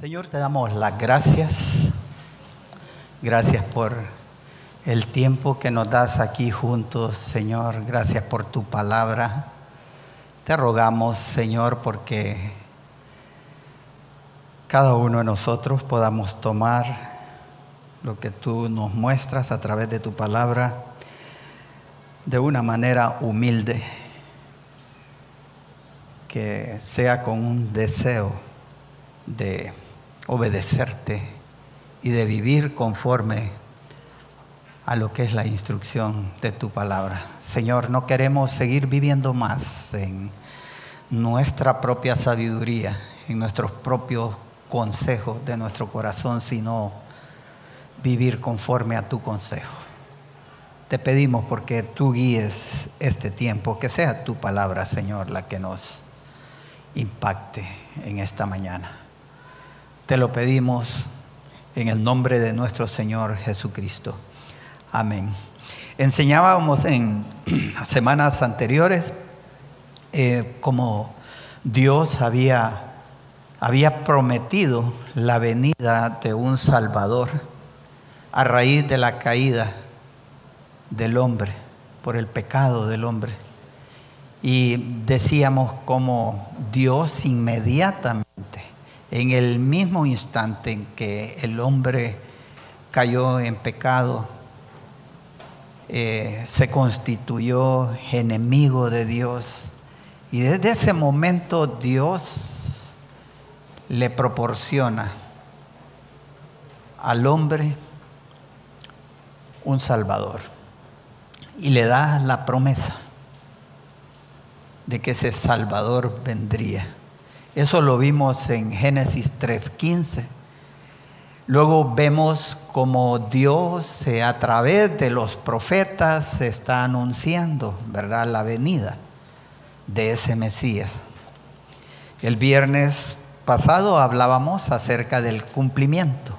Señor, te damos las gracias. Gracias por el tiempo que nos das aquí juntos, Señor. Gracias por tu palabra. Te rogamos, Señor, porque cada uno de nosotros podamos tomar lo que tú nos muestras a través de tu palabra de una manera humilde, que sea con un deseo de obedecerte y de vivir conforme a lo que es la instrucción de tu palabra. Señor, no queremos seguir viviendo más en nuestra propia sabiduría, en nuestros propios consejos de nuestro corazón, sino vivir conforme a tu consejo. Te pedimos porque tú guíes este tiempo, que sea tu palabra, Señor, la que nos impacte en esta mañana. Te lo pedimos en el nombre de nuestro Señor Jesucristo. Amén. Enseñábamos en semanas anteriores eh, como Dios había, había prometido la venida de un Salvador a raíz de la caída del hombre, por el pecado del hombre. Y decíamos como Dios inmediatamente en el mismo instante en que el hombre cayó en pecado, eh, se constituyó enemigo de Dios. Y desde ese momento Dios le proporciona al hombre un Salvador y le da la promesa de que ese Salvador vendría. Eso lo vimos en Génesis 3.15. Luego vemos como Dios eh, a través de los profetas está anunciando, ¿verdad?, la venida de ese Mesías. El viernes pasado hablábamos acerca del cumplimiento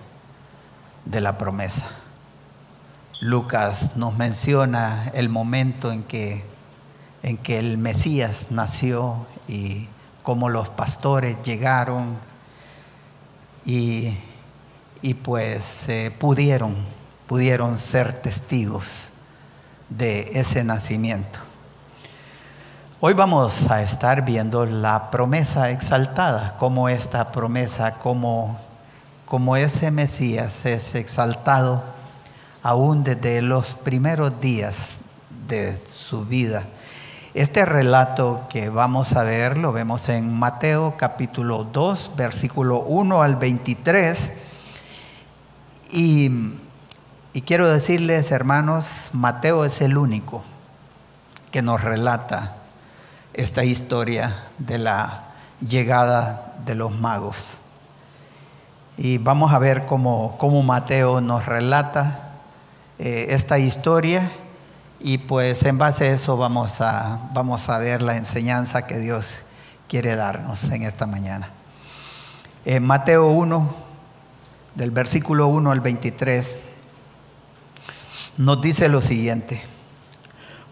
de la promesa. Lucas nos menciona el momento en que, en que el Mesías nació y como los pastores llegaron y, pues eh, pudieron, pudieron ser testigos de ese nacimiento. Hoy vamos a estar viendo la promesa exaltada, como esta promesa, como, como ese Mesías es exaltado aún desde los primeros días de su vida este relato que vamos a ver lo vemos en Mateo capítulo 2, versículo 1 al 23. Y, y quiero decirles, hermanos, Mateo es el único que nos relata esta historia de la llegada de los magos. Y vamos a ver cómo, cómo Mateo nos relata eh, esta historia y pues en base a eso vamos a, vamos a ver la enseñanza que Dios quiere darnos en esta mañana. En Mateo 1, del versículo 1 al 23, nos dice lo siguiente.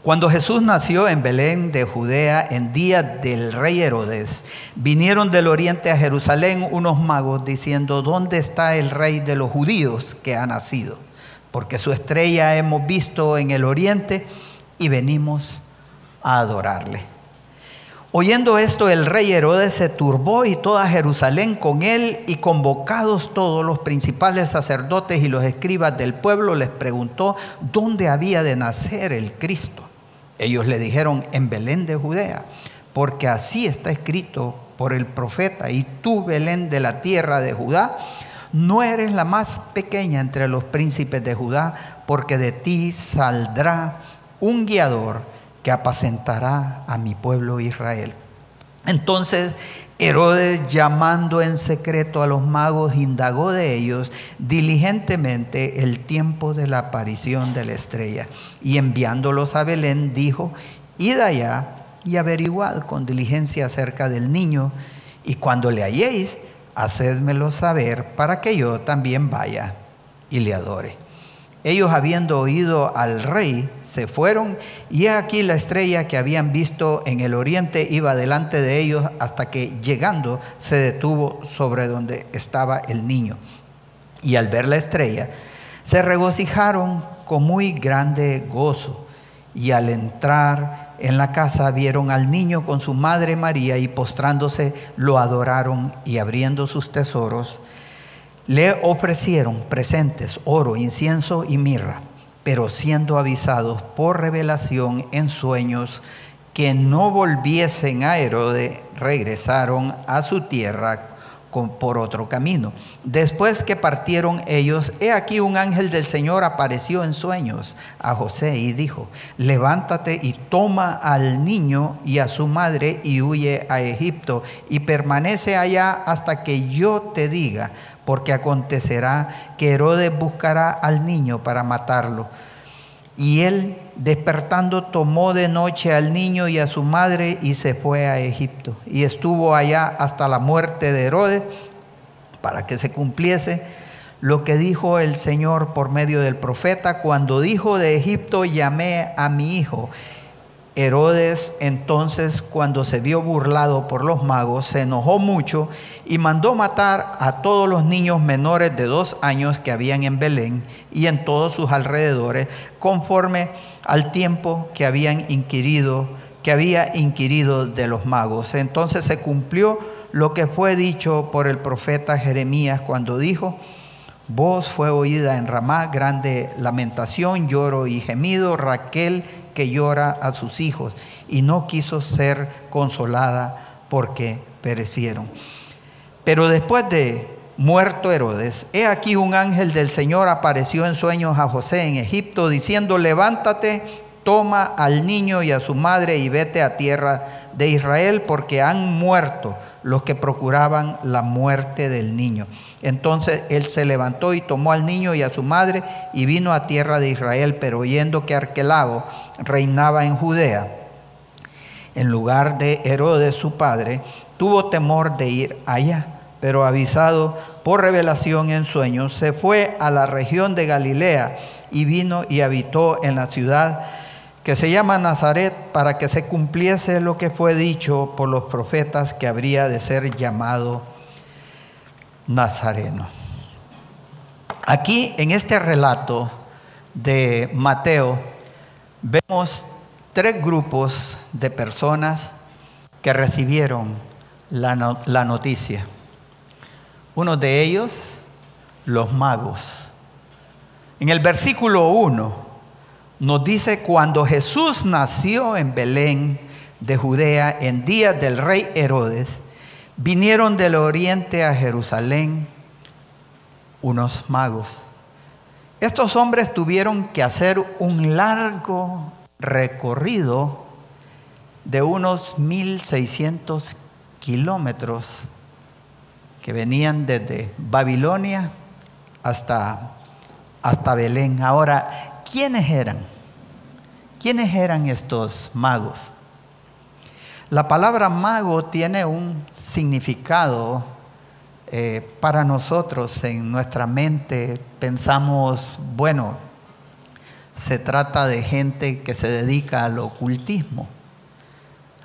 Cuando Jesús nació en Belén de Judea en día del rey Herodes, vinieron del oriente a Jerusalén unos magos diciendo, ¿dónde está el rey de los judíos que ha nacido? Porque su estrella hemos visto en el oriente y venimos a adorarle. Oyendo esto, el rey Herodes se turbó y toda Jerusalén con él, y convocados todos los principales sacerdotes y los escribas del pueblo, les preguntó dónde había de nacer el Cristo. Ellos le dijeron, en Belén de Judea, porque así está escrito por el profeta, y tú, Belén de la tierra de Judá, no eres la más pequeña entre los príncipes de Judá, porque de ti saldrá un guiador que apacentará a mi pueblo Israel. Entonces Herodes, llamando en secreto a los magos, indagó de ellos diligentemente el tiempo de la aparición de la estrella. Y enviándolos a Belén, dijo, id allá y averiguad con diligencia acerca del niño, y cuando le halléis, hacedmelo saber para que yo también vaya y le adore. Ellos habiendo oído al rey, se fueron y aquí la estrella que habían visto en el oriente iba delante de ellos hasta que llegando se detuvo sobre donde estaba el niño. Y al ver la estrella, se regocijaron con muy grande gozo. Y al entrar en la casa vieron al niño con su madre María y postrándose lo adoraron y abriendo sus tesoros, le ofrecieron presentes, oro, incienso y mirra, pero siendo avisados por revelación en sueños que no volviesen a Herodes, regresaron a su tierra por otro camino. Después que partieron ellos, he aquí un ángel del Señor apareció en sueños a José y dijo, levántate y toma al niño y a su madre y huye a Egipto y permanece allá hasta que yo te diga, porque acontecerá que Herodes buscará al niño para matarlo. Y él, despertando, tomó de noche al niño y a su madre y se fue a Egipto. Y estuvo allá hasta la muerte de Herodes para que se cumpliese lo que dijo el Señor por medio del profeta, cuando dijo de Egipto, llamé a mi hijo. Herodes entonces, cuando se vio burlado por los magos, se enojó mucho y mandó matar a todos los niños menores de dos años que habían en Belén y en todos sus alrededores, conforme al tiempo que habían inquirido, que había inquirido de los magos. Entonces se cumplió lo que fue dicho por el profeta Jeremías cuando dijo, Voz fue oída en Ramá, grande lamentación, lloro y gemido, Raquel que llora a sus hijos y no quiso ser consolada porque perecieron. Pero después de muerto Herodes, he aquí un ángel del Señor apareció en sueños a José en Egipto diciendo, levántate, toma al niño y a su madre y vete a tierra de Israel porque han muerto los que procuraban la muerte del niño. Entonces él se levantó y tomó al niño y a su madre y vino a tierra de Israel, pero oyendo que Arquelao reinaba en Judea, en lugar de Herodes su padre, tuvo temor de ir allá, pero avisado por revelación en sueños, se fue a la región de Galilea y vino y habitó en la ciudad que se llama Nazaret, para que se cumpliese lo que fue dicho por los profetas que habría de ser llamado Nazareno. Aquí en este relato de Mateo vemos tres grupos de personas que recibieron la, noticia. Uno de ellos, los magos. En el versículo 1 nos dice cuando Jesús nació en Belén de Judea en días del rey Herodes, vinieron del oriente a Jerusalén unos magos. Estos hombres tuvieron que hacer un largo recorrido de unos 1600 kilómetros que venían desde Babilonia hasta, hasta Belén. Ahora, ¿quiénes eran? ¿Quiénes eran estos magos? La palabra mago tiene un significado eh, para nosotros en nuestra mente. Pensamos, bueno, se trata de gente que se dedica al ocultismo,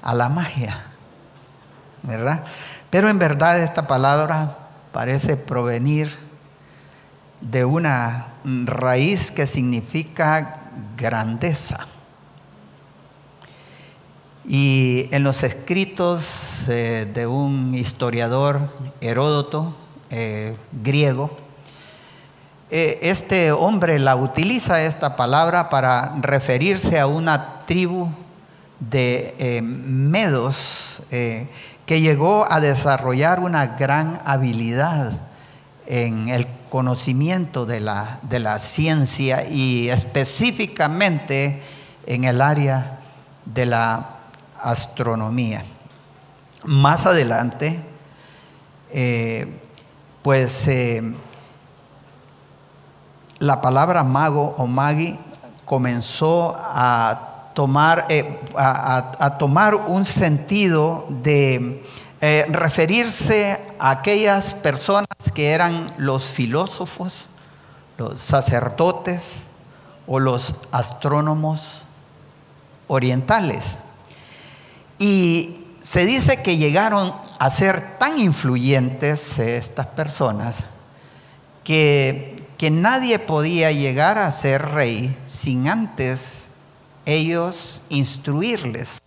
a la magia, ¿verdad? Pero en verdad esta palabra parece provenir de una raíz que significa grandeza. Y en los escritos eh, de un historiador, Heródoto, eh, griego, eh, este hombre la utiliza esta palabra para referirse a una tribu de medos que llegó a desarrollar una gran habilidad en el conocimiento de la, de la ciencia y específicamente en el área de la astronomía. Más adelante, eh, pues eh, la palabra mago o magi comenzó a tomar, eh, a, tomar un sentido de referirse a aquellas personas que eran los filósofos, los sacerdotes o los astrónomos orientales. Y se dice que llegaron a ser tan influyentes estas personas que, que nadie podía llegar a ser rey sin antes ellos instruirles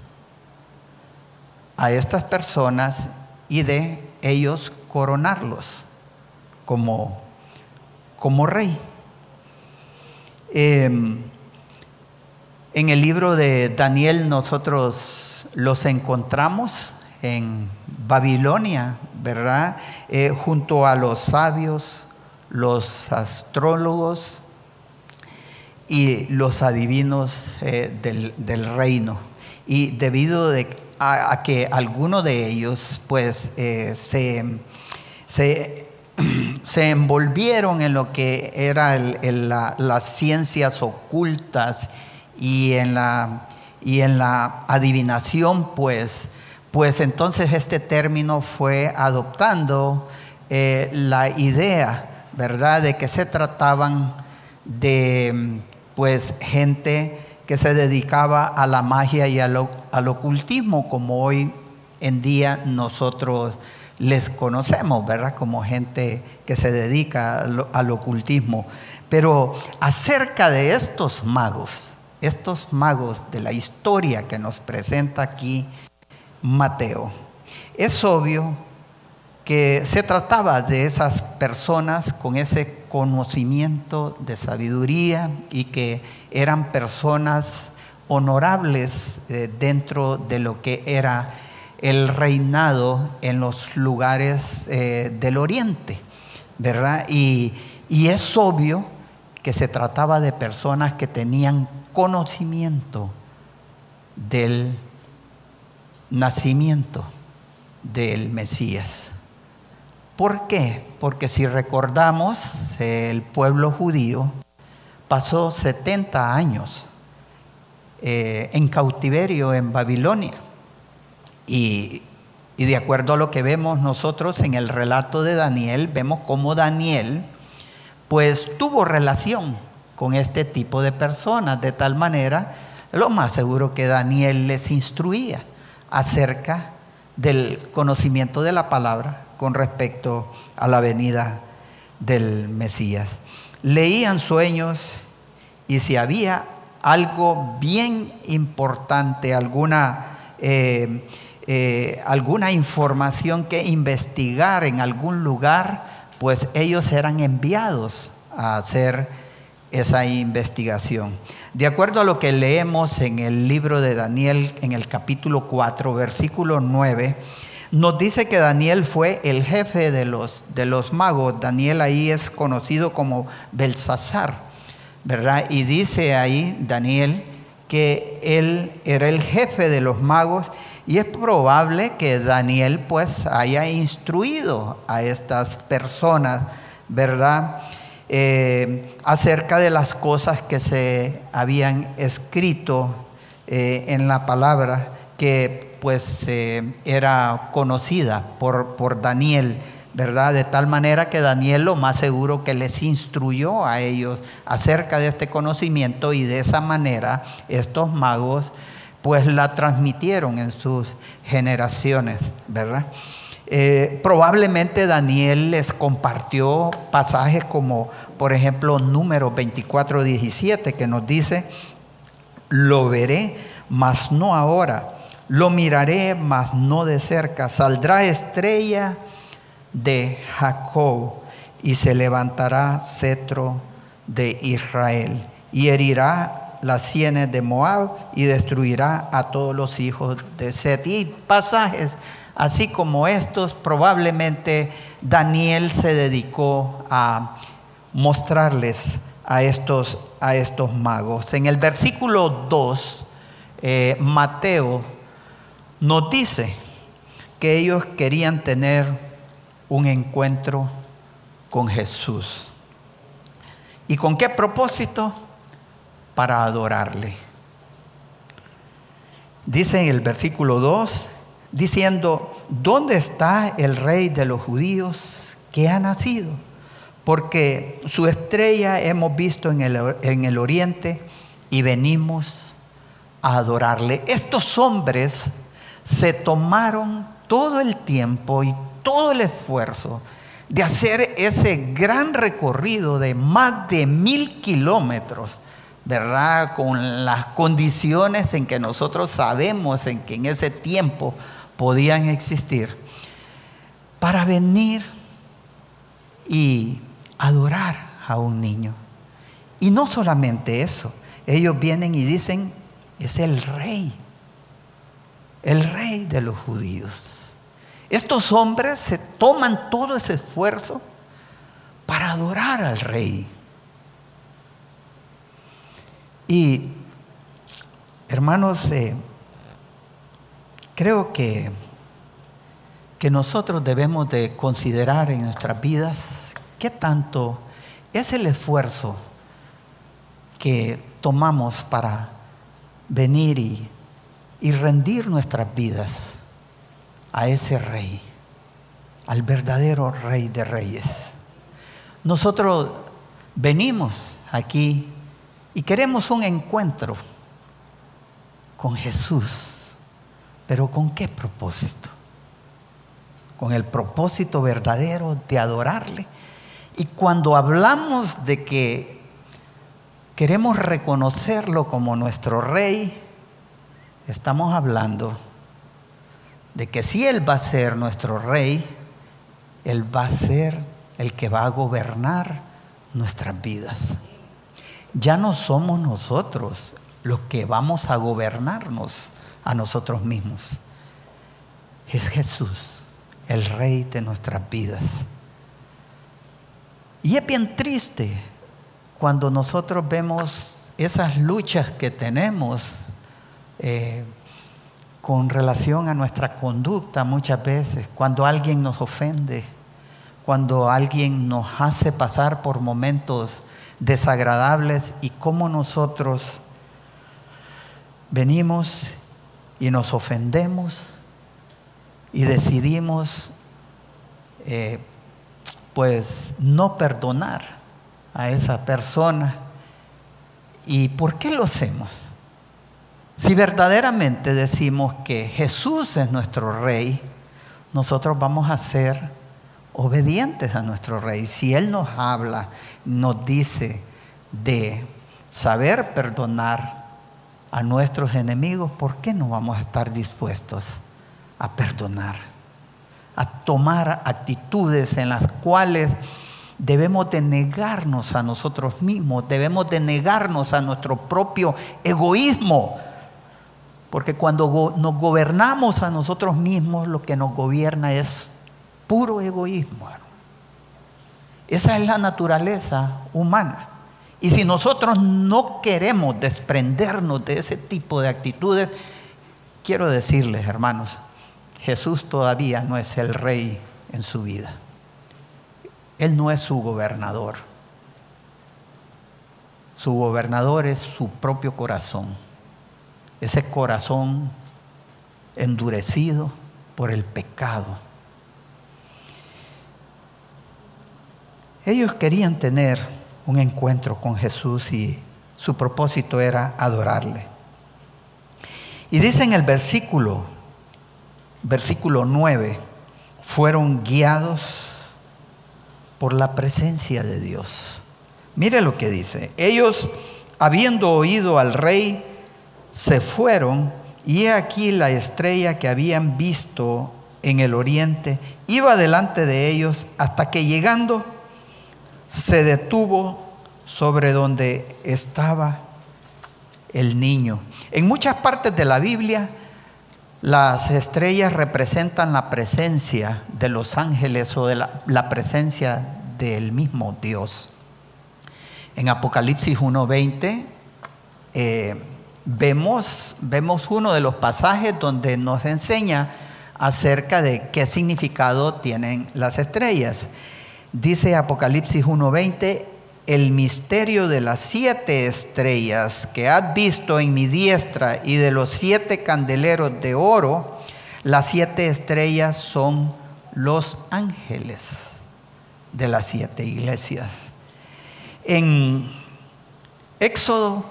a estas personas y de ellos coronarlos como, como rey. Em, en el libro de Daniel nosotros los encontramos en Babilonia, ¿verdad? Eh, junto a los sabios, los astrólogos y los adivinos eh, del, reino. Y debido a, que algunos de ellos pues eh, se, se, envolvieron en lo que eran las ciencias ocultas y en la, y en la adivinación, pues, pues entonces este término fue adoptando eh, la idea, ¿verdad?, de que se trataban de, pues, gente que se dedicaba a la magia y al, ocultismo, como hoy en día nosotros les conocemos, ¿verdad? Como gente que se dedica al, ocultismo. Pero acerca de estos magos, estos magos de la historia que nos presenta aquí Mateo, es obvio que se trataba de esas personas con ese conocimiento de sabiduría y que eran personas honorables eh, dentro de lo que era el reinado en los lugares eh, del oriente, ¿verdad? Y, y es obvio que se trataba de personas que tenían conocimiento del nacimiento del Mesías. ¿Por qué? Porque si recordamos, el pueblo judío pasó 70 años eh, en cautiverio en Babilonia. Y, de acuerdo a lo que vemos nosotros en el relato de Daniel, vemos cómo Daniel pues tuvo relación con este tipo de personas, de tal manera, lo más seguro que Daniel les instruía acerca del conocimiento de la palabra con respecto a la venida del Mesías. Leían sueños y si había algo bien importante, alguna, eh, eh, alguna información que investigar en algún lugar, pues ellos eran enviados a hacer esa investigación. De acuerdo a lo que leemos en el libro de Daniel, en el capítulo 4, versículo 9, nos dice que Daniel fue el jefe de los, de los magos. Daniel ahí es conocido como Belsasar, ¿verdad? Y dice ahí Daniel que él era el jefe de los magos y es probable que Daniel pues haya instruido a estas personas, ¿verdad? Eh, acerca de las cosas que se habían escrito eh, en la palabra que pues eh, era conocida por, por Daniel, ¿verdad? De tal manera que Daniel lo más seguro que les instruyó a ellos acerca de este conocimiento y de esa manera estos magos pues la transmitieron en sus generaciones, ¿verdad? Eh, probablemente Daniel les compartió pasajes como, por ejemplo, número 24, 17, que nos dice, lo veré, mas no ahora, lo miraré, mas no de cerca, saldrá estrella de Jacob y se levantará cetro de Israel y herirá las sienes de Moab y destruirá a todos los hijos de Set. Y pasajes Así como estos, probablemente Daniel se dedicó a mostrarles a estos, a estos magos. En el versículo 2, eh, Mateo nos dice que ellos querían tener un encuentro con Jesús. ¿Y con qué propósito? Para adorarle. Dice en el versículo 2, diciendo, ¿dónde está el rey de los judíos que ha nacido? porque su estrella hemos visto en el, en el oriente y venimos a adorarle. Estos hombres se tomaron todo el tiempo y todo el esfuerzo de hacer ese gran recorrido de más de mil kilómetros, ¿verdad? Con las condiciones en que nosotros sabemos en que en ese tiempo podían existir, para venir y adorar a un niño. Y no solamente eso, ellos vienen y dicen, es el rey, el rey de los judíos. Estos hombres se toman todo ese esfuerzo para adorar al rey. Y, hermanos, eh, creo que, que nosotros debemos de considerar en nuestras vidas qué tanto es el esfuerzo que tomamos para venir y, y rendir nuestras vidas a ese rey, al verdadero rey de reyes. Nosotros venimos aquí y queremos un encuentro con Jesús, pero ¿con qué propósito? Con el propósito verdadero de adorarle. Y cuando hablamos de que queremos reconocerlo como nuestro rey, estamos hablando de que si Él va a ser nuestro rey, Él va a ser el que va a gobernar nuestras vidas. Ya no somos nosotros los que vamos a gobernarnos a nosotros mismos. Es Jesús, el rey de nuestras vidas. Y es bien triste cuando nosotros vemos esas luchas que tenemos eh, con relación a nuestra conducta muchas veces, cuando alguien nos ofende, cuando alguien nos hace pasar por momentos desagradables y cómo nosotros venimos y nos ofendemos y decidimos eh, pues no perdonar a esa persona. ¿Y por qué lo hacemos? Si verdaderamente decimos que Jesús es nuestro rey, nosotros vamos a ser obedientes a nuestro rey. Si Él nos habla, nos dice de saber perdonar a nuestros enemigos, ¿por qué no vamos a estar dispuestos a perdonar? A tomar actitudes en las cuales debemos de negarnos a nosotros mismos, debemos de negarnos a nuestro propio egoísmo porque cuando nos gobernamos a nosotros mismos, lo que nos gobierna es puro egoísmo. Esa es la naturaleza humana. Y si nosotros no queremos desprendernos de ese tipo de actitudes, quiero decirles, hermanos, Jesús todavía no es el rey en su vida. Él no es su gobernador. Su gobernador es su propio corazón ese corazón endurecido por el pecado. Ellos querían tener un encuentro con Jesús y su propósito era adorarle. Y dice en el versículo, versículo 9, fueron guiados por la presencia de Dios. Mire lo que dice. Ellos, habiendo oído al rey, se fueron y he aquí la estrella que habían visto en el oriente iba delante de ellos hasta que llegando se detuvo sobre donde estaba el niño. En muchas partes de la Biblia las estrellas representan la presencia de los ángeles o de la, presencia del mismo Dios. En Apocalipsis 1.20 eh, vemos, vemos uno de los pasajes donde nos enseña acerca de qué significado tienen las estrellas. Dice Apocalipsis 1:20, el misterio de las siete estrellas que has visto en mi diestra y de los siete candeleros de oro, las siete estrellas son los ángeles. de las siete iglesias. En Éxodo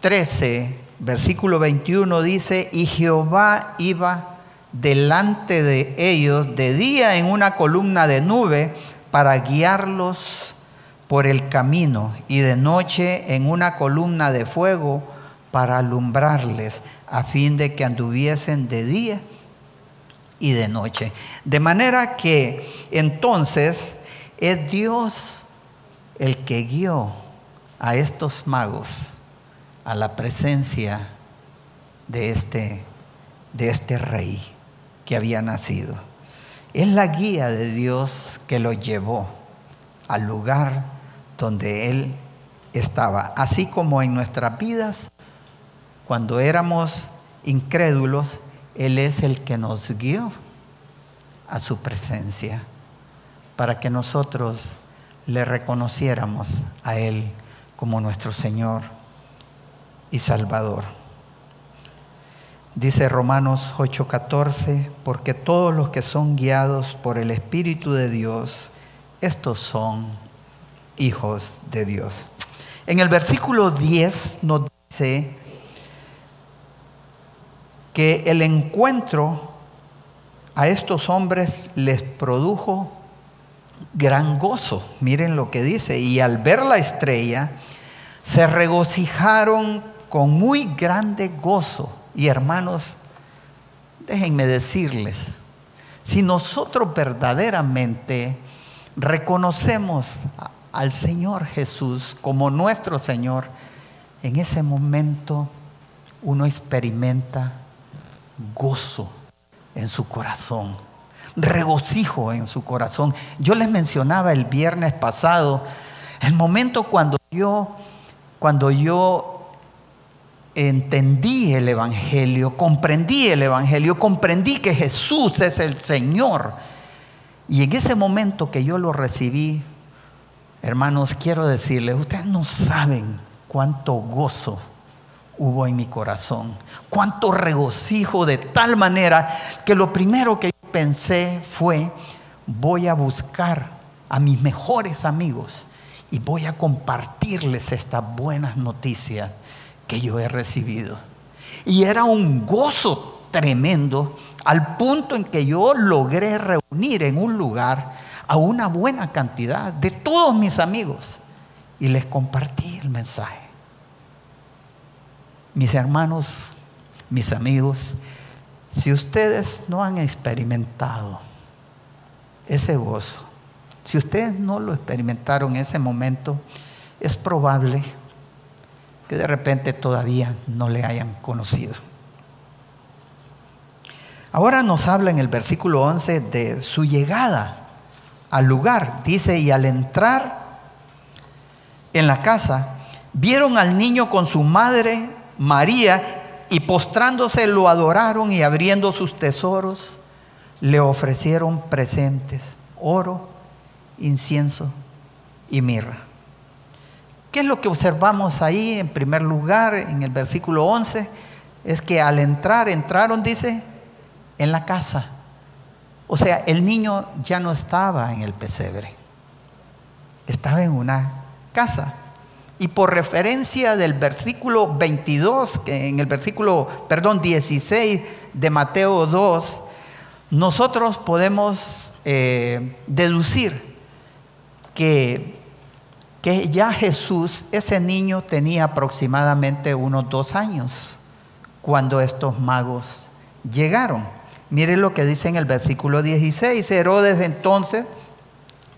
13, versículo 21 dice, y Jehová iba delante de ellos de día en una columna de nube para guiarlos por el camino y de noche en una columna de fuego para alumbrarles a fin de que anduviesen de día y de noche. De manera que entonces es Dios el que guió a estos magos a la presencia de este, de este rey que había nacido. Es la guía de Dios que lo llevó al lugar donde Él estaba. Así como en nuestras vidas, cuando éramos incrédulos, Él es el que nos guió a su presencia para que nosotros le reconociéramos a Él como nuestro Señor y Salvador. Dice Romanos 8:14, porque todos los que son guiados por el Espíritu de Dios, estos son hijos de Dios. En el versículo 10 nos dice que el encuentro a estos hombres les produjo gran gozo. Miren lo que dice. Y al ver la estrella, se regocijaron con muy grande gozo. Y hermanos, déjenme decirles, si nosotros verdaderamente reconocemos al Señor Jesús como nuestro Señor, en ese momento uno experimenta gozo en su corazón regocijo en su corazón. Yo les mencionaba el viernes pasado el momento cuando yo cuando yo entendí el evangelio, comprendí el evangelio, comprendí que Jesús es el Señor. Y en ese momento que yo lo recibí, hermanos, quiero decirles, ustedes no saben cuánto gozo hubo en mi corazón, cuánto regocijo de tal manera que lo primero que pensé fue, voy a buscar a mis mejores amigos y voy a compartirles estas buenas noticias que yo he recibido. Y era un gozo tremendo al punto en que yo logré reunir en un lugar a una buena cantidad de todos mis amigos y les compartí el mensaje. Mis hermanos, mis amigos, si ustedes no han experimentado ese gozo, si ustedes no lo experimentaron en ese momento, es probable que de repente todavía no le hayan conocido. Ahora nos habla en el versículo 11 de su llegada al lugar. Dice, y al entrar en la casa, vieron al niño con su madre María y postrándose lo adoraron y abriendo sus tesoros le ofrecieron presentes, oro, incienso y mirra. ¿Qué es lo que observamos ahí en primer lugar en el versículo 11? Es que al entrar, entraron, dice, en la casa. O sea, el niño ya no estaba en el pesebre, estaba en una casa. Y por referencia del versículo 22, que en el versículo, perdón, 16 de Mateo 2, nosotros podemos eh, deducir que, que ya Jesús, ese niño tenía aproximadamente unos dos años cuando estos magos llegaron. Miren lo que dice en el versículo 16. Herodes entonces,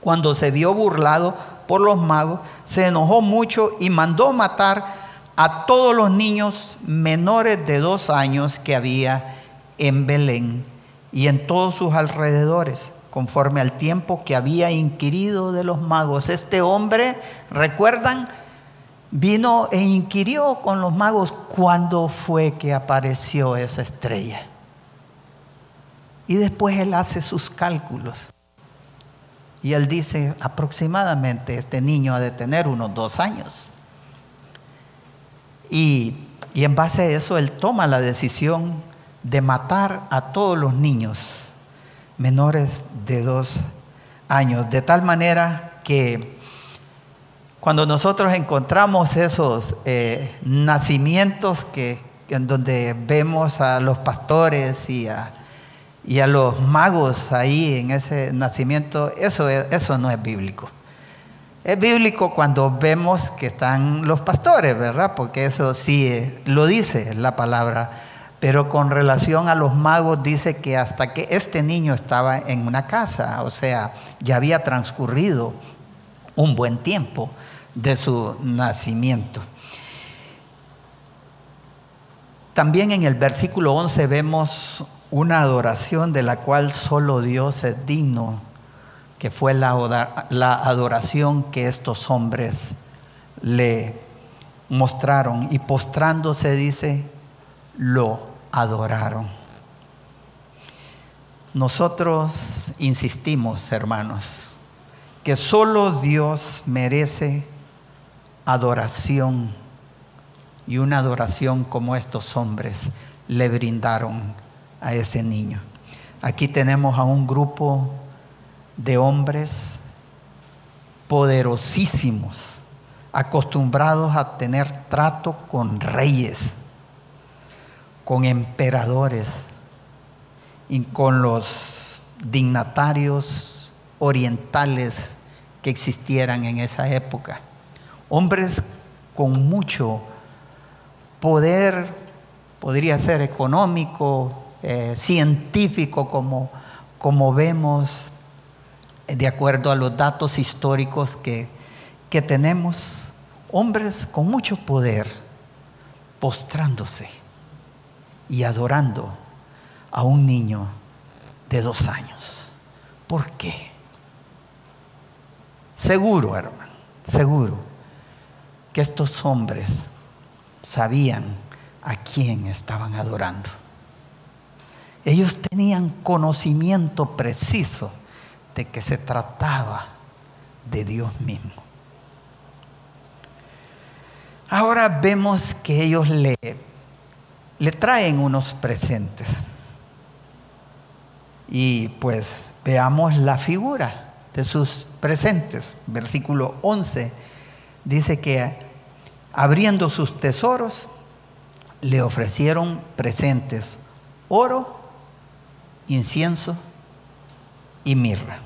cuando se vio burlado por los magos, se enojó mucho y mandó matar a todos los niños menores de dos años que había en Belén y en todos sus alrededores, conforme al tiempo que había inquirido de los magos. Este hombre, recuerdan, vino e inquirió con los magos cuándo fue que apareció esa estrella. Y después él hace sus cálculos. Y él dice, aproximadamente este niño ha de tener unos dos años. Y, y en base a eso él toma la decisión de matar a todos los niños menores de dos años, de tal manera que cuando nosotros encontramos esos eh, nacimientos que, en donde vemos a los pastores y a, y a los magos ahí en ese nacimiento, eso, eso no es bíblico. Es bíblico cuando vemos que están los pastores, ¿verdad? Porque eso sí eh, lo dice la palabra. Pero con relación a los magos dice que hasta que este niño estaba en una casa, o sea, ya había transcurrido un buen tiempo de su nacimiento. También en el versículo 11 vemos una adoración de la cual solo Dios es digno, que fue la, adoración que estos hombres le mostraron y postrándose dice, lo adoraron. Nosotros insistimos, hermanos, que solo Dios merece adoración y una adoración como estos hombres le brindaron a ese niño. Aquí tenemos a un grupo de hombres poderosísimos, acostumbrados a tener trato con reyes, con emperadores y con los dignatarios orientales que existieran en esa época. Hombres con mucho poder, podría ser económico, eh, científico, como, como vemos de acuerdo a los datos históricos que, que tenemos. Hombres con mucho poder, postrándose y adorando a un niño de dos años. ¿Por qué? Seguro, hermano, seguro que estos hombres sabían a quién estaban adorando. Ellos tenían conocimiento preciso de que se trataba de Dios mismo. Ahora vemos que ellos le, le traen unos presentes. Y pues veamos la figura de sus presentes. Versículo 11 dice que abriendo sus tesoros le ofrecieron presentes, oro, incienso y mirra.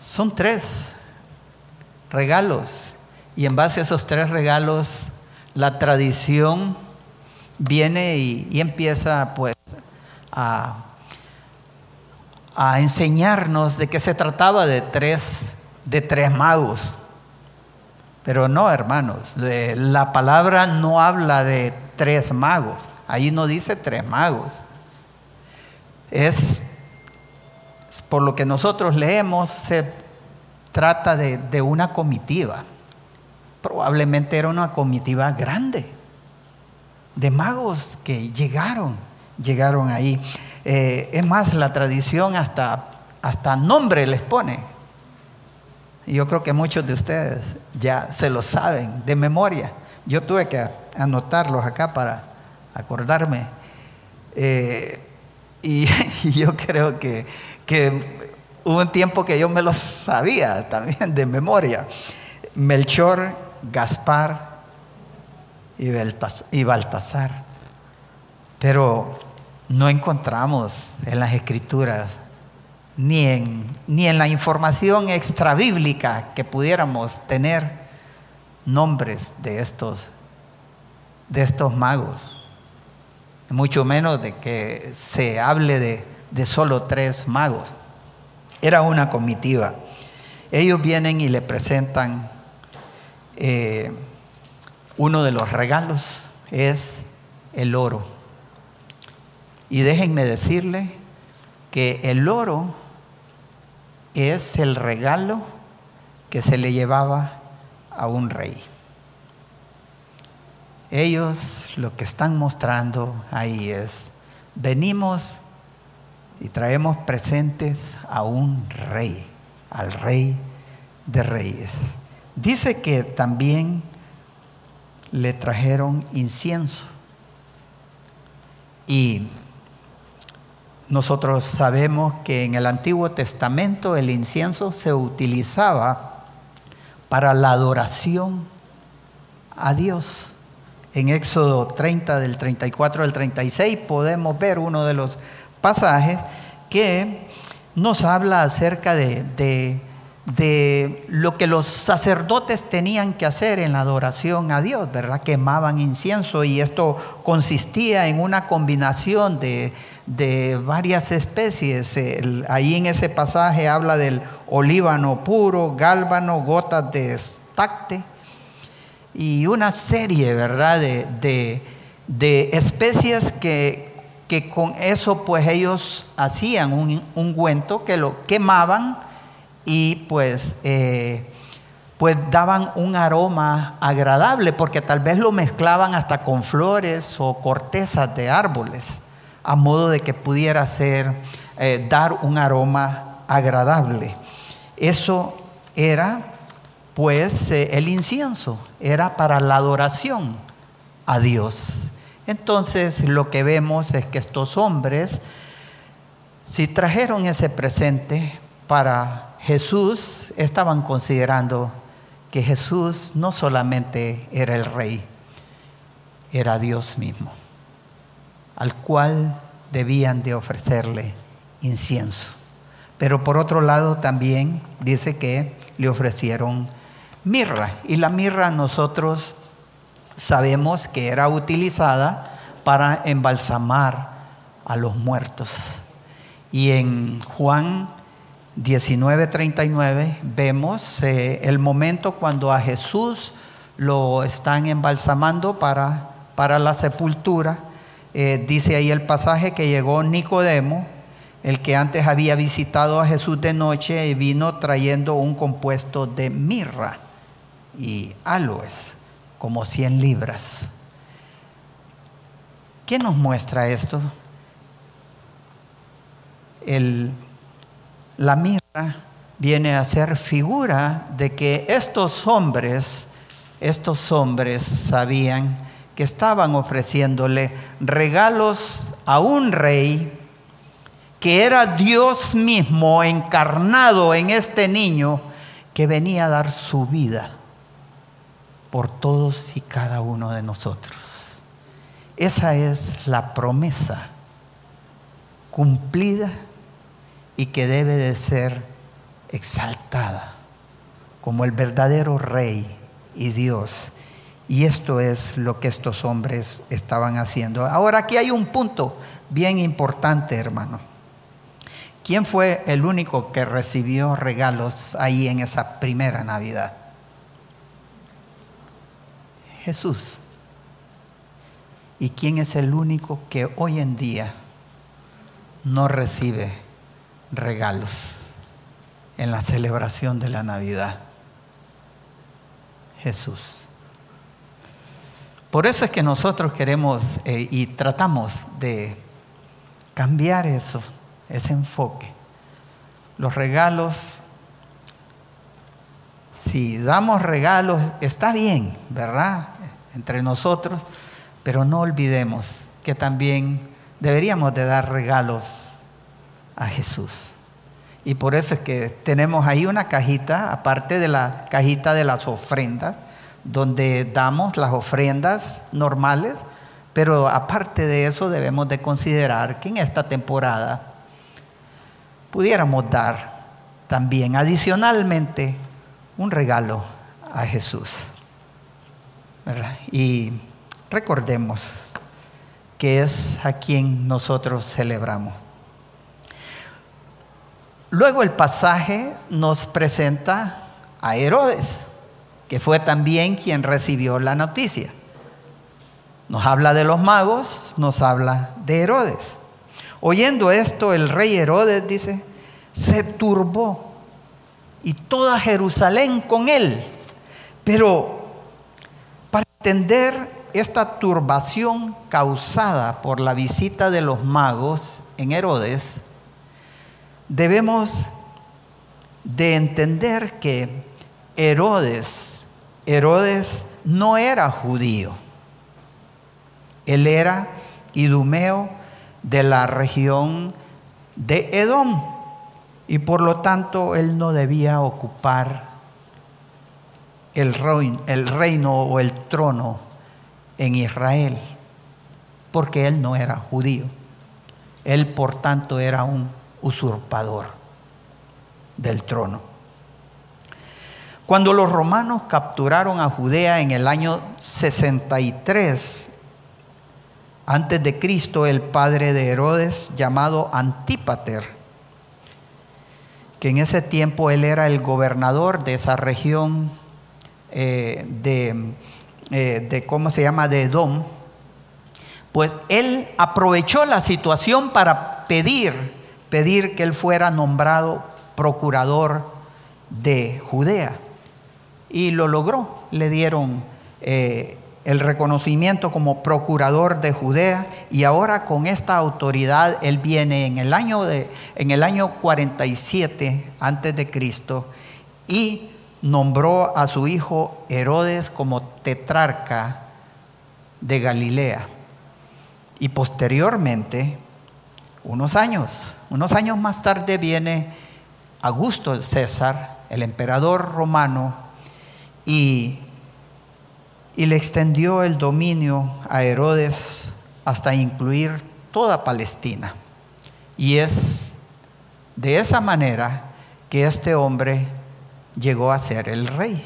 Son tres regalos y en base a esos tres regalos la tradición viene y, empieza pues a a enseñarnos de que se trataba de tres, de tres magos. Pero no, hermanos, la palabra no habla de tres magos. Ahí no dice tres magos. Es, por lo que nosotros leemos, se trata de, de una comitiva. Probablemente era una comitiva grande de magos que llegaron, llegaron ahí. Eh, es más, la tradición hasta, hasta nombre les pone. Y yo creo que muchos de ustedes ya se lo saben de memoria. Yo tuve que anotarlos acá para acordarme. Eh, y, yo creo que, hubo un tiempo que yo me los sabía también de memoria. Melchor, Gaspar y Baltasar. Pero no encontramos en las escrituras ni en, ni en la información extrabíblica que pudiéramos tener nombres de estos, de estos magos. Mucho menos de que se hable de, de solo tres magos. Era una comitiva. Ellos vienen y le presentan eh, uno de los regalos, es el oro. Y déjenme decirle que el oro es el regalo que se le llevaba a un rey. Ellos lo que están mostrando ahí es, venimos y traemos presentes a un rey, al rey de reyes. Dice que también le trajeron incienso. Y nosotros sabemos que en el Antiguo Testamento el incienso se utilizaba para la adoración a Dios. En Éxodo 30 del 34 al 36 podemos ver uno de los pasajes que nos habla acerca de, de de lo que los sacerdotes tenían que hacer en la adoración a Dios, ¿verdad? Quemaban incienso y esto consistía en una combinación de, varias especies. ahí en ese pasaje habla del olíbano puro, gálbano, gotas de estacte y una serie, ¿verdad? De, de, especies que, que, con eso pues ellos hacían un ungüento que lo quemaban y pues, eh, pues daban un aroma agradable porque tal vez lo mezclaban hasta con flores o cortezas de árboles a modo de que pudiera ser eh, dar un aroma agradable. Eso era pues eh, el incienso, era para la adoración a Dios. Entonces lo que vemos es que estos hombres, si trajeron ese presente para Jesús estaban considerando que Jesús no solamente era el rey, era Dios mismo, al cual debían de ofrecerle incienso. Pero por otro lado también dice que le ofrecieron mirra. Y la mirra nosotros sabemos que era utilizada para embalsamar a los muertos. Y en Juan 19:39 vemos eh, el momento cuando a Jesús lo están embalsamando para, para la sepultura. Eh, dice ahí el pasaje que llegó Nicodemo, el que antes había visitado a Jesús de noche y vino trayendo un compuesto de mirra y aloes, como 100 libras. ¿Qué nos muestra esto? El la mirra viene a ser figura de que estos hombres, estos hombres sabían que estaban ofreciéndole regalos a un rey que era Dios mismo encarnado en este niño que venía a dar su vida por todos y cada uno de nosotros. Esa es la promesa cumplida y que debe de ser exaltada como el verdadero rey y Dios. Y esto es lo que estos hombres estaban haciendo. Ahora aquí hay un punto bien importante, hermano. ¿Quién fue el único que recibió regalos ahí en esa primera Navidad? Jesús. ¿Y quién es el único que hoy en día no recibe regalos en la celebración de la Navidad. Jesús. Por eso es que nosotros queremos eh, y tratamos de cambiar eso, ese enfoque. Los regalos, si damos regalos, está bien, ¿verdad? Entre nosotros, pero no olvidemos que también deberíamos de dar regalos a Jesús. Y por eso es que tenemos ahí una cajita, aparte de la cajita de las ofrendas, donde damos las ofrendas normales, pero aparte de eso debemos de considerar que en esta temporada pudiéramos dar también adicionalmente un regalo a Jesús. Y recordemos que es a quien nosotros celebramos. Luego el pasaje nos presenta a Herodes, que fue también quien recibió la noticia. Nos habla de los magos, nos habla de Herodes. Oyendo esto, el rey Herodes dice, se turbó y toda Jerusalén con él. Pero para entender esta turbación causada por la visita de los magos en Herodes, debemos de entender que Herodes, Herodes no era judío. Él era idumeo de la región de Edom y por lo tanto él no debía ocupar el reino, el reino o el trono en Israel, porque él no era judío. Él por tanto era un usurpador del trono. Cuando los romanos capturaron a Judea en el año 63 antes de Cristo, el padre de Herodes, llamado Antípater, que en ese tiempo él era el gobernador de esa región eh, de, eh, de, ¿cómo se llama?, de Edom, pues él aprovechó la situación para pedir, pedir que él fuera nombrado procurador de Judea. Y lo logró, le dieron eh, el reconocimiento como procurador de Judea y ahora con esta autoridad él viene en el año de en el año 47 antes de Cristo y nombró a su hijo Herodes como tetrarca de Galilea. Y posteriormente, unos años, unos años más tarde viene Augusto César, el emperador romano, y y le extendió el dominio a Herodes hasta incluir toda Palestina. Y es de esa manera que este hombre llegó a ser el rey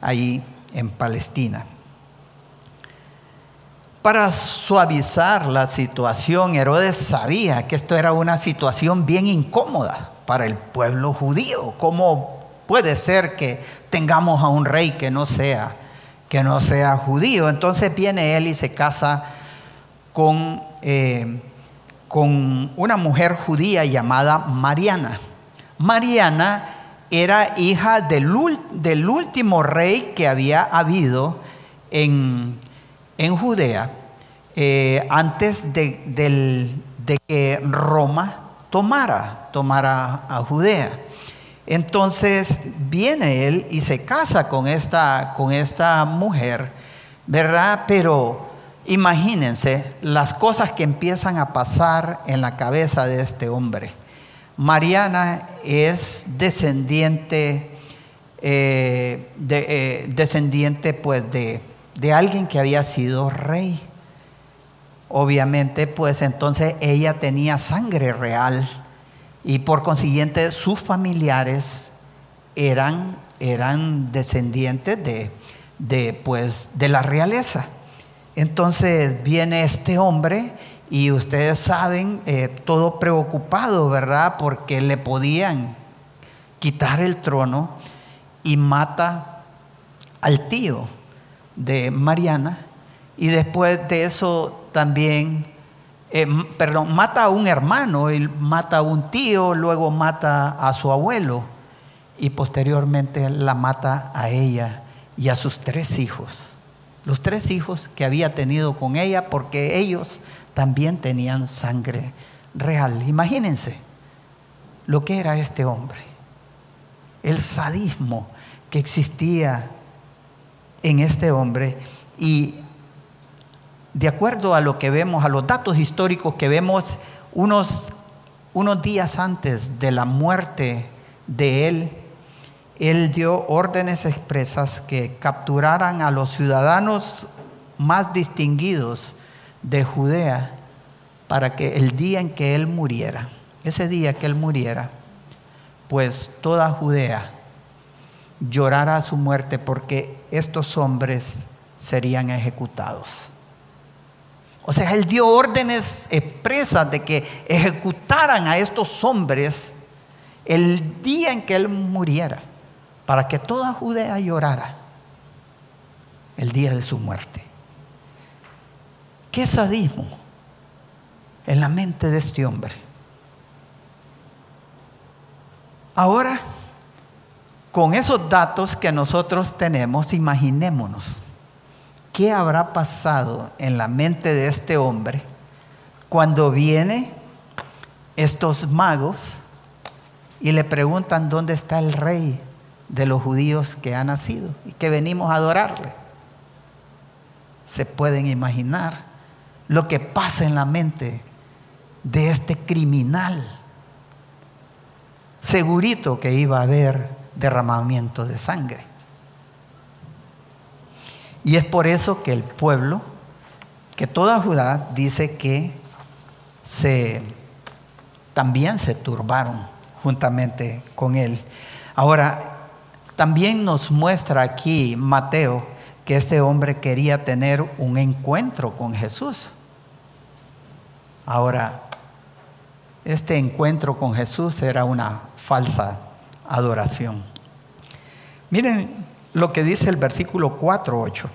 ahí en Palestina. Para suavizar la situación, Herodes sabía que esto era una situación bien incómoda para el pueblo judío. ¿Cómo puede ser que tengamos a un rey que no sea que no sea judío. Entonces viene él y se casa con, eh, con una mujer judía llamada Mariana. Mariana era hija del, del último rey que había habido en, Judea eh, antes de, que Roma tomara, a Judea. Entonces viene él y se casa con esta, con esta mujer, ¿verdad? Pero imagínense las cosas que empiezan a pasar en la cabeza de este hombre. Mariana es descendiente, eh, de, eh, descendiente pues de, de alguien que había sido rey. Obviamente, pues entonces ella tenía sangre real y por consiguiente sus familiares eran, eran descendientes de, de, pues, de la realeza. Entonces viene este hombre y ustedes saben, eh, todo preocupado, ¿verdad? Porque le podían quitar el trono y mata al tío de Mariana y después de eso también eh, perdón, mata a un hermano, él mata a un tío, luego mata a su abuelo y posteriormente la mata a ella y a sus tres hijos. Los tres hijos que había tenido con ella porque ellos también tenían sangre real. Imagínense lo que era este hombre, el sadismo que existía en este hombre y de acuerdo a lo que vemos, a los datos históricos que vemos unos, unos días antes de la muerte de él, él dio órdenes expresas que capturaran a los ciudadanos más distinguidos de Judea para que el día en que él muriera, ese día que él muriera, pues toda Judea llorara su muerte porque estos hombres serían ejecutados. O sea, él dio órdenes expresas de que ejecutaran a estos hombres el día en que él muriera, para que toda Judea llorara el día de su muerte. ¿Qué sadismo en la mente de este hombre? Ahora, con esos datos que nosotros tenemos, imaginémonos ¿qué habrá pasado en la mente de este hombre cuando vienen estos magos y le preguntan dónde está el rey de los judíos que ha nacido y que venimos a adorarle? Se pueden imaginar lo que pasa en la mente de este criminal. Segurito que iba a haber derramamiento de sangre. Y es por eso que el pueblo, que toda Judá dice que se también se turbaron juntamente con él. Ahora, también nos muestra aquí Mateo que este hombre quería tener un encuentro con Jesús. Ahora, este encuentro con Jesús era una falsa adoración. Miren lo que dice el versículo 4.8.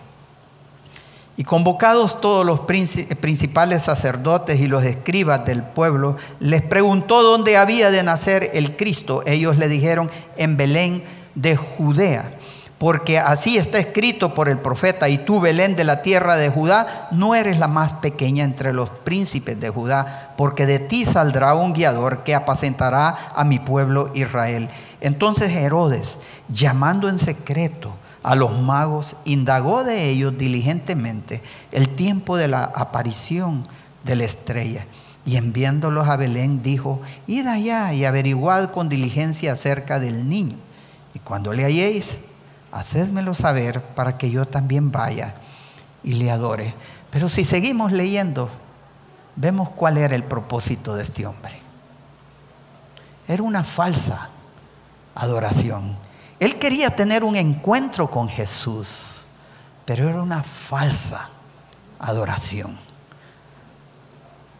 Y convocados todos los principales sacerdotes y los escribas del pueblo, les preguntó dónde había de nacer el Cristo. Ellos le dijeron, en Belén de Judea, porque así está escrito por el profeta, y tú, Belén de la tierra de Judá, no eres la más pequeña entre los príncipes de Judá, porque de ti saldrá un guiador que apacentará a mi pueblo Israel. Entonces Herodes, llamando en secreto, a los magos, indagó de ellos diligentemente el tiempo de la aparición de la estrella. Y enviándolos a Belén dijo, id allá y averiguad con diligencia acerca del niño. Y cuando le halléis, hacedmelo saber para que yo también vaya y le adore. Pero si seguimos leyendo, vemos cuál era el propósito de este hombre. Era una falsa adoración. Él quería tener un encuentro con Jesús, pero era una falsa adoración.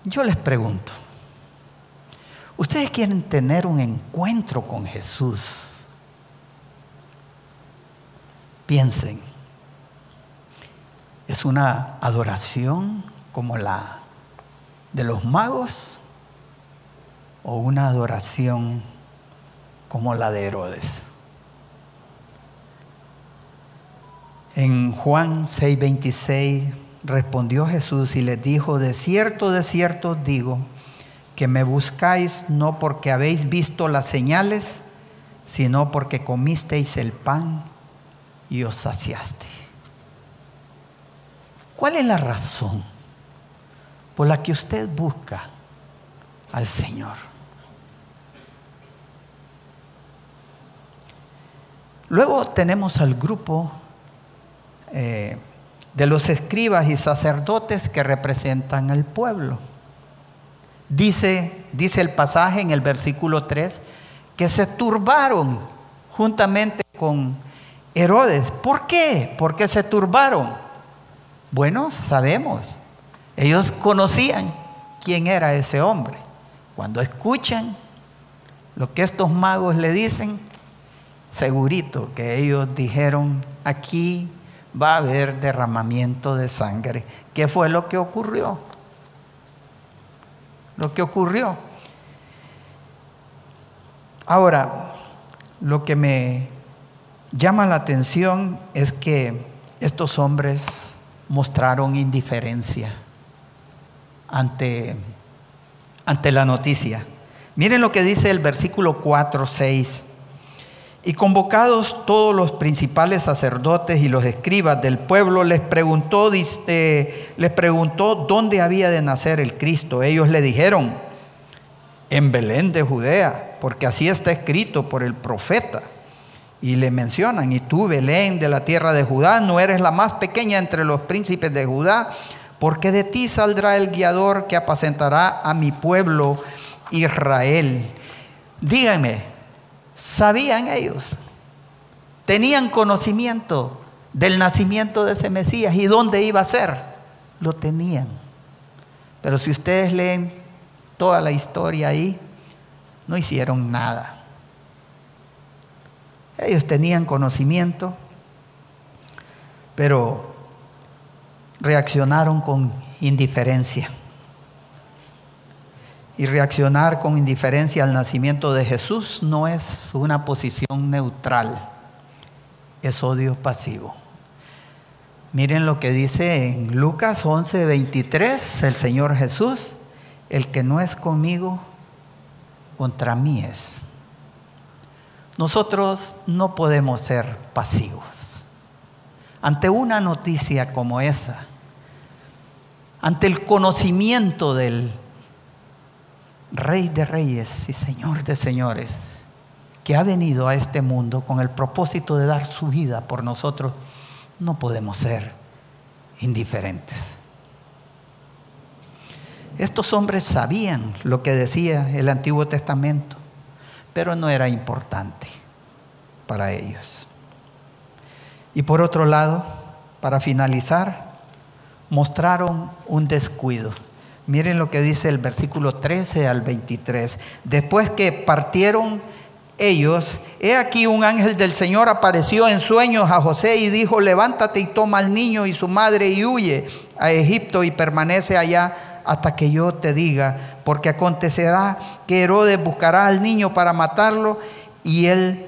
Yo les pregunto, ¿ustedes quieren tener un encuentro con Jesús? Piensen, ¿es una adoración como la de los magos o una adoración como la de Herodes? En Juan 6:26 respondió Jesús y les dijo, de cierto, de cierto digo, que me buscáis no porque habéis visto las señales, sino porque comisteis el pan y os saciasteis. ¿Cuál es la razón por la que usted busca al Señor? Luego tenemos al grupo eh, de los escribas y sacerdotes que representan al pueblo. Dice, dice el pasaje en el versículo 3 que se turbaron juntamente con Herodes. ¿Por qué? ¿Por qué se turbaron? Bueno, sabemos. Ellos conocían quién era ese hombre. Cuando escuchan lo que estos magos le dicen, segurito que ellos dijeron, aquí va a haber derramamiento de sangre. ¿Qué fue lo que ocurrió? Lo que ocurrió. Ahora, lo que me llama la atención es que estos hombres mostraron indiferencia ante, ante la noticia. Miren lo que dice el versículo 4, 6. Y convocados todos los principales sacerdotes y los escribas del pueblo, les preguntó, les preguntó dónde había de nacer el Cristo. Ellos le dijeron, en Belén de Judea, porque así está escrito por el profeta. Y le mencionan, y tú, Belén de la tierra de Judá, no eres la más pequeña entre los príncipes de Judá, porque de ti saldrá el guiador que apacentará a mi pueblo Israel. Díganme, sabían ellos, tenían conocimiento del nacimiento de ese Mesías y dónde iba a ser, lo tenían. Pero si ustedes leen toda la historia ahí, no hicieron nada. Ellos tenían conocimiento, pero reaccionaron con indiferencia y reaccionar con indiferencia al nacimiento de Jesús no es una posición neutral, es odio pasivo. Miren lo que dice en Lucas 11, 23, el Señor Jesús, el que no es conmigo, contra mí es. Nosotros no podemos ser pasivos. Ante una noticia como esa, ante el conocimiento del Rey de reyes y Señor de señores, que ha venido a este mundo con el propósito de dar su vida por nosotros, no podemos ser indiferentes. Estos hombres sabían lo que decía el Antiguo Testamento, pero no era importante para ellos. Y por otro lado, para finalizar, mostraron un descuido. Miren lo que dice el versículo 13 al 23. Después que partieron ellos, he aquí un ángel del Señor apareció en sueños a José y dijo, levántate y toma al niño y su madre y huye a Egipto y permanece allá hasta que yo te diga, porque acontecerá que Herodes buscará al niño para matarlo y él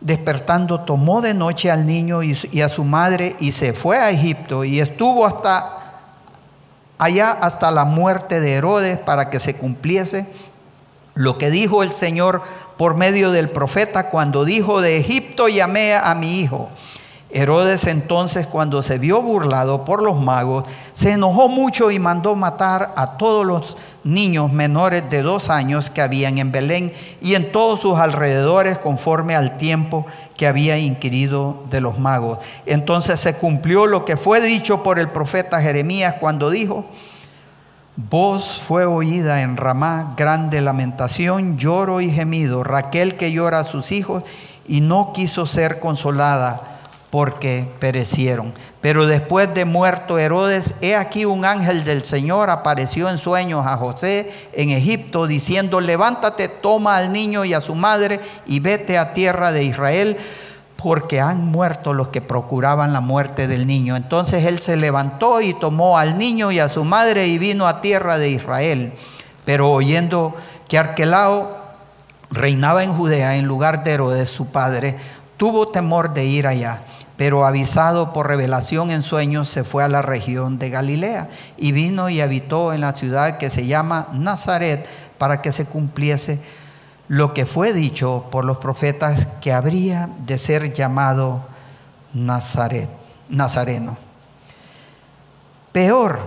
despertando tomó de noche al niño y, a su madre y se fue a Egipto y estuvo hasta allá hasta la muerte de Herodes para que se cumpliese lo que dijo el Señor por medio del profeta cuando dijo de Egipto llamé a mi hijo. Herodes entonces cuando se vio burlado por los magos, se enojó mucho y mandó matar a todos los niños menores de dos años que habían en Belén y en todos sus alrededores conforme al tiempo que había inquirido de los magos. Entonces se cumplió lo que fue dicho por el profeta Jeremías cuando dijo, Voz fue oída en Ramá, grande lamentación, lloro y gemido, Raquel que llora a sus hijos y no quiso ser consolada porque perecieron. Pero después de muerto Herodes, he aquí un ángel del Señor apareció en sueños a José en Egipto, diciendo, levántate, toma al niño y a su madre y vete a tierra de Israel, porque han muerto los que procuraban la muerte del niño. Entonces él se levantó y tomó al niño y a su madre y vino a tierra de Israel. Pero oyendo que Arquelao reinaba en Judea en lugar de Herodes, su padre, tuvo temor de ir allá pero avisado por revelación en sueños se fue a la región de Galilea y vino y habitó en la ciudad que se llama Nazaret para que se cumpliese lo que fue dicho por los profetas que habría de ser llamado Nazaret, Nazareno. Peor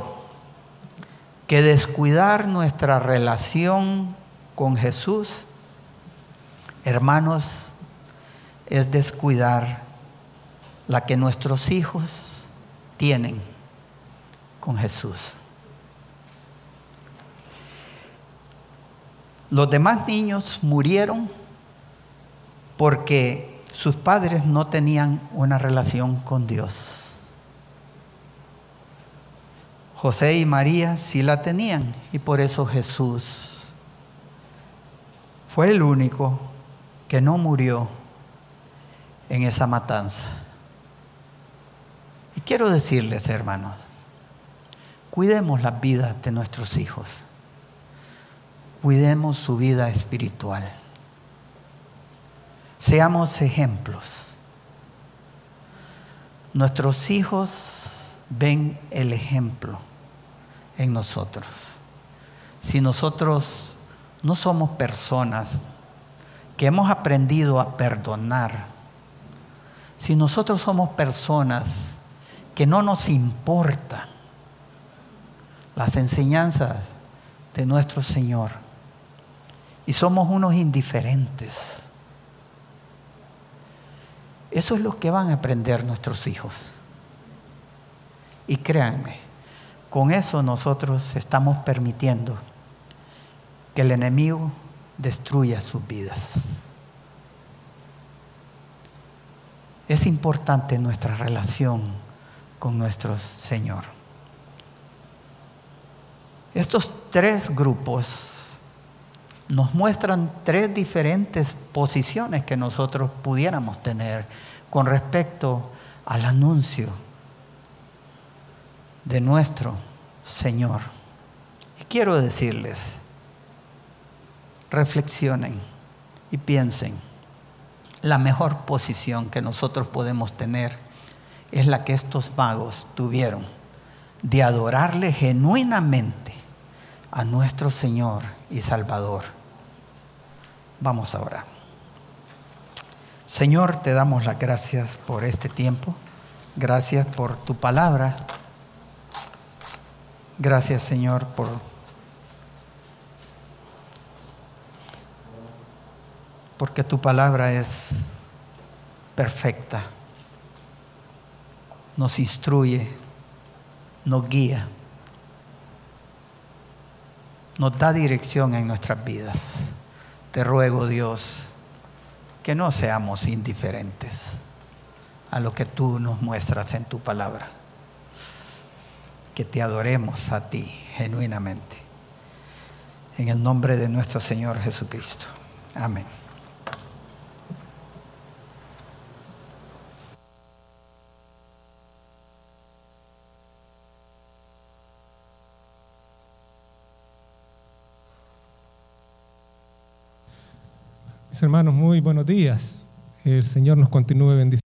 que descuidar nuestra relación con Jesús, hermanos, es descuidar la que nuestros hijos tienen con Jesús. Los demás niños murieron porque sus padres no tenían una relación con Dios. José y María sí la tenían y por eso Jesús fue el único que no murió en esa matanza. Y quiero decirles, hermanos, cuidemos las vidas de nuestros hijos. Cuidemos su vida espiritual. Seamos ejemplos. Nuestros hijos ven el ejemplo en nosotros. Si nosotros no somos personas que hemos aprendido a perdonar, si nosotros somos personas que no nos importa las enseñanzas de nuestro Señor y somos unos indiferentes. Eso es lo que van a aprender nuestros hijos. Y créanme, con eso nosotros estamos permitiendo que el enemigo destruya sus vidas. Es importante nuestra relación con nuestro Señor. Estos tres grupos nos muestran tres diferentes posiciones que nosotros pudiéramos tener con respecto al anuncio de nuestro Señor. Y quiero decirles, reflexionen y piensen, la mejor posición que nosotros podemos tener es la que estos magos tuvieron de adorarle genuinamente a nuestro Señor y Salvador. Vamos a orar. Señor, te damos las gracias por este tiempo. Gracias por tu palabra. Gracias, Señor, por porque tu palabra es perfecta, nos instruye, nos guía, nos da dirección en nuestras vidas. Te ruego, Dios, que no seamos indiferentes a lo que tú nos muestras en tu palabra. Que te adoremos a ti genuinamente. En el nombre de nuestro Señor Jesucristo. Amén. Hermanos, muy buenos días. El Señor nos continúe bendiciendo.